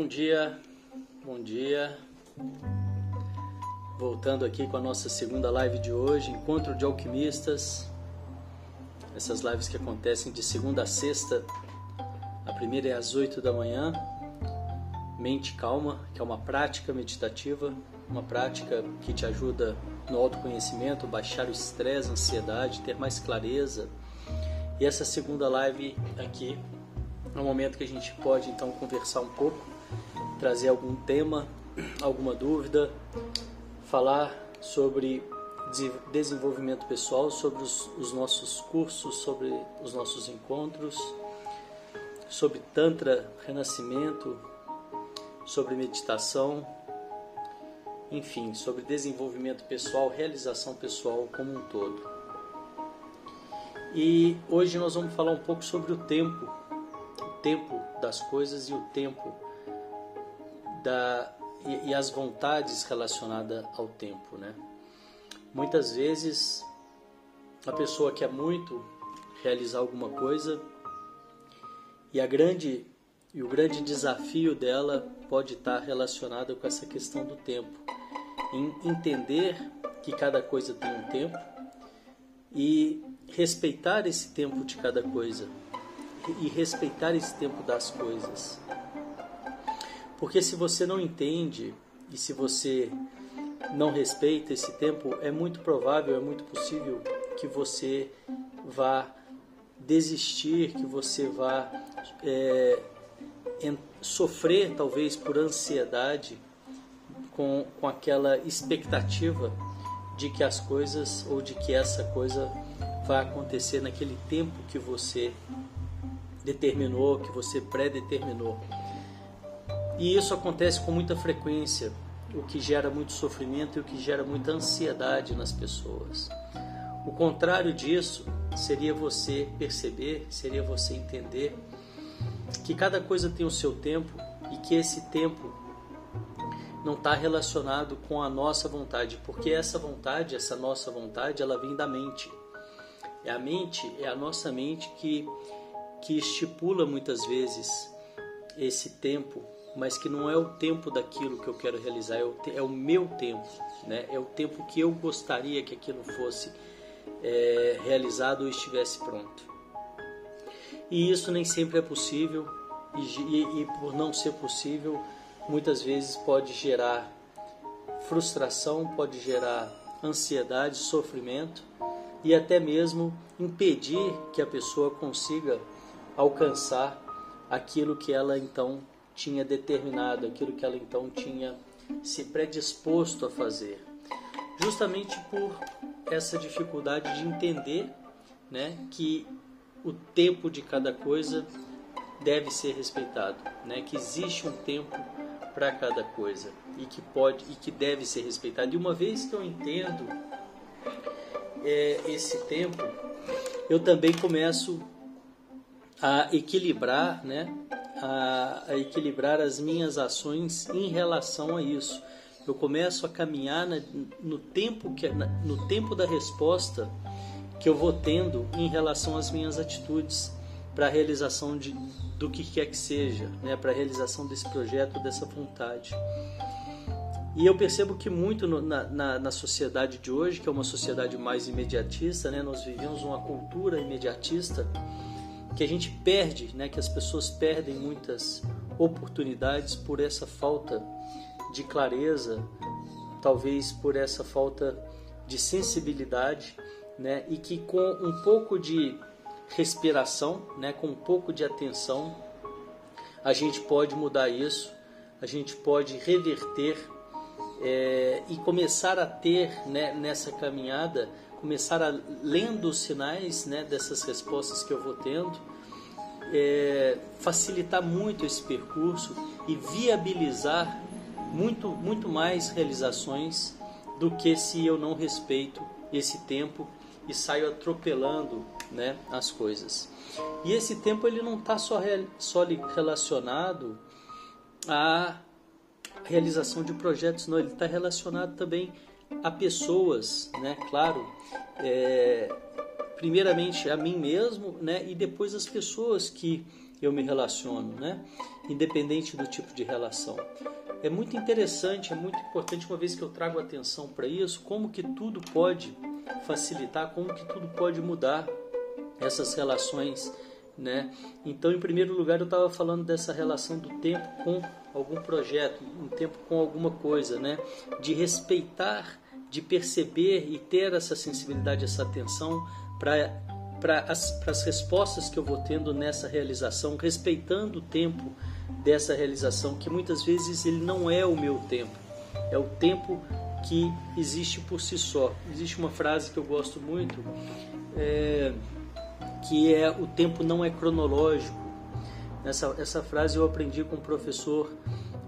Bom dia, bom dia. Voltando aqui com a nossa segunda live de hoje, Encontro de Alquimistas. Essas lives que acontecem de segunda a sexta. A primeira é às 8 da manhã. Mente calma, que é uma prática meditativa, uma prática que te ajuda no autoconhecimento, baixar o estresse, a ansiedade, ter mais clareza. E essa segunda live aqui é um momento que a gente pode então conversar um pouco, trazer algum tema, alguma dúvida, falar sobre desenvolvimento pessoal, sobre os, os nossos cursos, sobre os nossos encontros, sobre Tantra, renascimento, sobre meditação, enfim, sobre desenvolvimento pessoal, realização pessoal como um todo. E hoje nós vamos falar um pouco sobre o tempo, o tempo das coisas e o tempo da e, e as vontades relacionadas ao tempo, né? Muitas vezes a pessoa quer muito realizar alguma coisa e a grande e o grande desafio dela pode estar relacionado com essa questão do tempo em entender que cada coisa tem um tempo e respeitar esse tempo de cada coisa e respeitar esse tempo das coisas. Porque se você não entende e se você não respeita esse tempo, é muito provável, é muito possível que você vá desistir, que você vá é, sofrer talvez por ansiedade com, com aquela expectativa de que as coisas ou de que essa coisa vai acontecer naquele tempo que você determinou, que você pré-determinou. E isso acontece com muita frequência, o que gera muito sofrimento e o que gera muita ansiedade nas pessoas. O contrário disso seria você perceber, seria você entender que cada coisa tem o seu tempo e que esse tempo não está relacionado com a nossa vontade, porque essa vontade, essa nossa vontade, ela vem da mente. É a mente, é a nossa mente que, que estipula muitas vezes esse tempo, mas que não é o tempo daquilo que eu quero realizar, é o, é o meu tempo, né? é o tempo que eu gostaria que aquilo fosse é, realizado ou estivesse pronto. E isso nem sempre é possível, e, e, e por não ser possível, muitas vezes pode gerar frustração, pode gerar ansiedade, sofrimento e até mesmo impedir que a pessoa consiga alcançar aquilo que ela então tinha determinado, aquilo que ela então tinha se predisposto a fazer. Justamente por essa dificuldade de entender né, que o tempo de cada coisa deve ser respeitado, né, que existe um tempo para cada coisa e que pode e que deve ser respeitado. E uma vez que eu entendo é, esse tempo, eu também começo a equilibrar, né? A, a, equilibrar as minhas ações em relação a isso. Eu começo a caminhar na, no tempo que na, no tempo da resposta que eu vou tendo em relação às minhas atitudes para a realização de, do que quer que seja, né, para a realização desse projeto, dessa vontade. E eu percebo que muito no, na, na, na, sociedade de hoje, que é uma sociedade mais imediatista, né, nós vivemos uma cultura imediatista que a gente perde, né, que as pessoas perdem muitas oportunidades por essa falta de clareza, talvez por essa falta de sensibilidade, né, e que com um pouco de respiração, né, com um pouco de atenção, a gente pode mudar isso, a gente pode reverter é, e começar a ter né, nessa caminhada, começar a lendo os sinais né, dessas respostas que eu vou tendo, é, facilitar muito esse percurso e viabilizar muito, muito mais realizações do que se eu não respeito esse tempo e saio atropelando né, as coisas. E esse tempo ele não está só, só relacionado à realização de projetos, não, ele está relacionado também a pessoas, né, claro, é, primeiramente a mim mesmo, né, e depois as pessoas que eu me relaciono, né? Independente do tipo de relação. É muito interessante, é muito importante uma vez que eu trago atenção para isso, como que tudo pode facilitar, como que tudo pode mudar essas relações, né? Então, em primeiro lugar, eu estava falando dessa relação do tempo com algum projeto, um tempo com alguma coisa, né? De respeitar, de perceber e ter essa sensibilidade, essa atenção para para as, para as respostas que eu vou tendo nessa realização, respeitando o tempo dessa realização, que muitas vezes ele não é o meu tempo, é o tempo que existe por si só. Existe uma frase que eu gosto muito, é, que é o tempo não é cronológico. Essa, essa frase eu aprendi com um professor,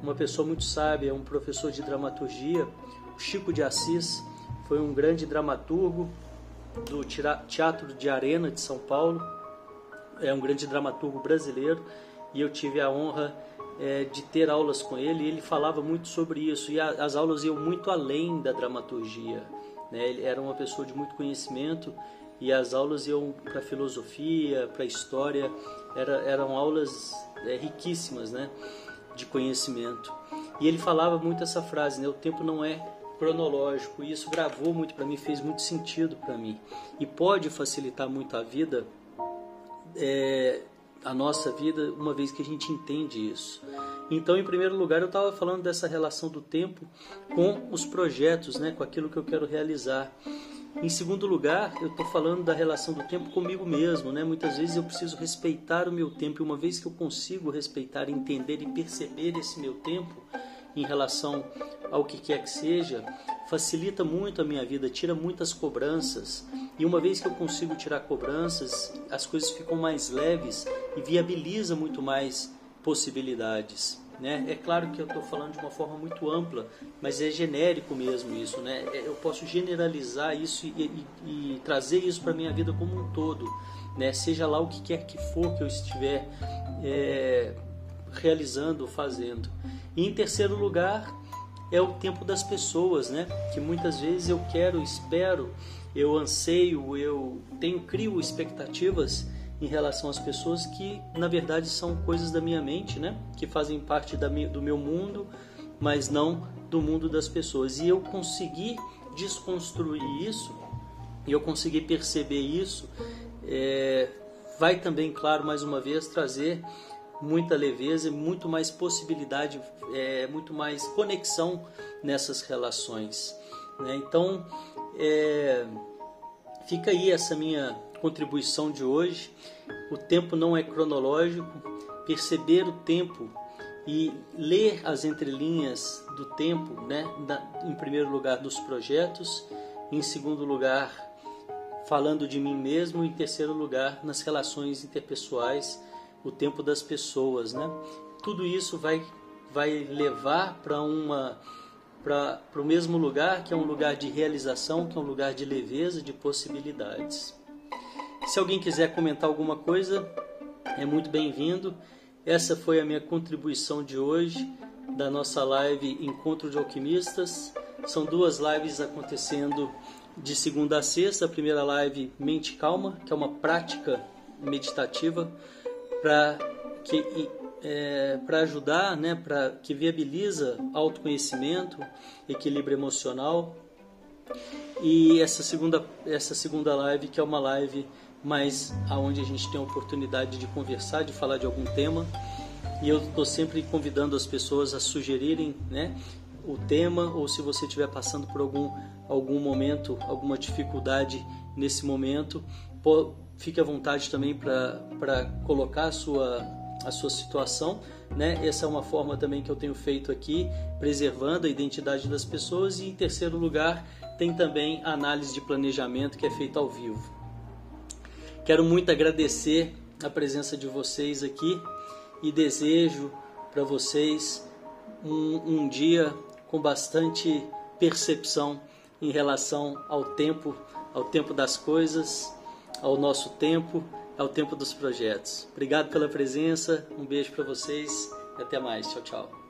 uma pessoa muito sábia, um professor de dramaturgia, o Chico de Assis, foi um grande dramaturgo do Teatro de Arena de São Paulo, é um grande dramaturgo brasileiro e eu tive a honra é, de ter aulas com ele e ele falava muito sobre isso e a, as aulas iam muito além da dramaturgia. Né? Ele era uma pessoa de muito conhecimento e as aulas iam para filosofia, para história, era, eram aulas é, riquíssimas né? de conhecimento. E ele falava muito essa frase, né? o tempo não é cronológico. E isso gravou muito para mim, fez muito sentido para mim. E pode facilitar muito a vida, é, a nossa vida, uma vez que a gente entende isso. Então, em primeiro lugar, eu estava falando dessa relação do tempo com os projetos, né, com aquilo que eu quero realizar. Em segundo lugar, eu estou falando da relação do tempo comigo mesmo, né? Muitas vezes eu preciso respeitar o meu tempo e uma vez que eu consigo respeitar, entender e perceber esse meu tempo, em relação ao que quer que seja, facilita muito a minha vida, tira muitas cobranças. E uma vez que eu consigo tirar cobranças, as coisas ficam mais leves e viabiliza muito mais possibilidades. Né? É claro que eu estou falando de uma forma muito ampla, mas é genérico mesmo isso. Né? É, eu posso generalizar isso e, e, e trazer isso para a minha vida como um todo. Né? Seja lá o que quer que for que eu estiver é, realizando, fazendo. E em terceiro lugar, é o tempo das pessoas, né? Que muitas vezes eu quero, espero, eu anseio, eu tenho crio expectativas em relação às pessoas que na verdade são coisas da minha mente, né? Que fazem parte minha, do meu mundo, mas não do mundo das pessoas. E eu consegui desconstruir isso e eu consegui perceber isso, é, vai também, claro, mais uma vez trazer muita leveza e muito mais possibilidade, é, muito mais conexão nessas relações. Né? Então, é, fica aí essa minha contribuição de hoje. O tempo não é cronológico, perceber o tempo e ler as entrelinhas do tempo, né? em primeiro lugar, dos projetos, em segundo lugar, falando de mim mesmo, em terceiro lugar, nas relações interpessoais o tempo das pessoas, né? Tudo isso vai vai levar para uma para o mesmo lugar, que é um lugar de realização, que é um lugar de leveza, de possibilidades. Se alguém quiser comentar alguma coisa, é muito bem-vindo. Essa foi a minha contribuição de hoje da nossa live Encontro de Alquimistas. São duas lives acontecendo de segunda a sexta. A primeira live Mente Calma, que é uma prática meditativa para que é, para ajudar, né, para que viabiliza autoconhecimento, equilíbrio emocional. E essa segunda essa segunda live que é uma live mais aonde a gente tem a oportunidade de conversar, de falar de algum tema. E eu estou sempre convidando as pessoas a sugerirem, né, o tema ou se você estiver passando por algum algum momento, alguma dificuldade nesse momento, fique à vontade também para colocar a sua, a sua situação. Né? Essa é uma forma também que eu tenho feito aqui, preservando a identidade das pessoas. E em terceiro lugar, tem também a análise de planejamento que é feita ao vivo. Quero muito agradecer a presença de vocês aqui e desejo para vocês um, um dia com bastante percepção em relação ao tempo, ao tempo das coisas ao nosso tempo, ao tempo dos projetos. Obrigado pela presença, um beijo para vocês e até mais. Tchau, tchau.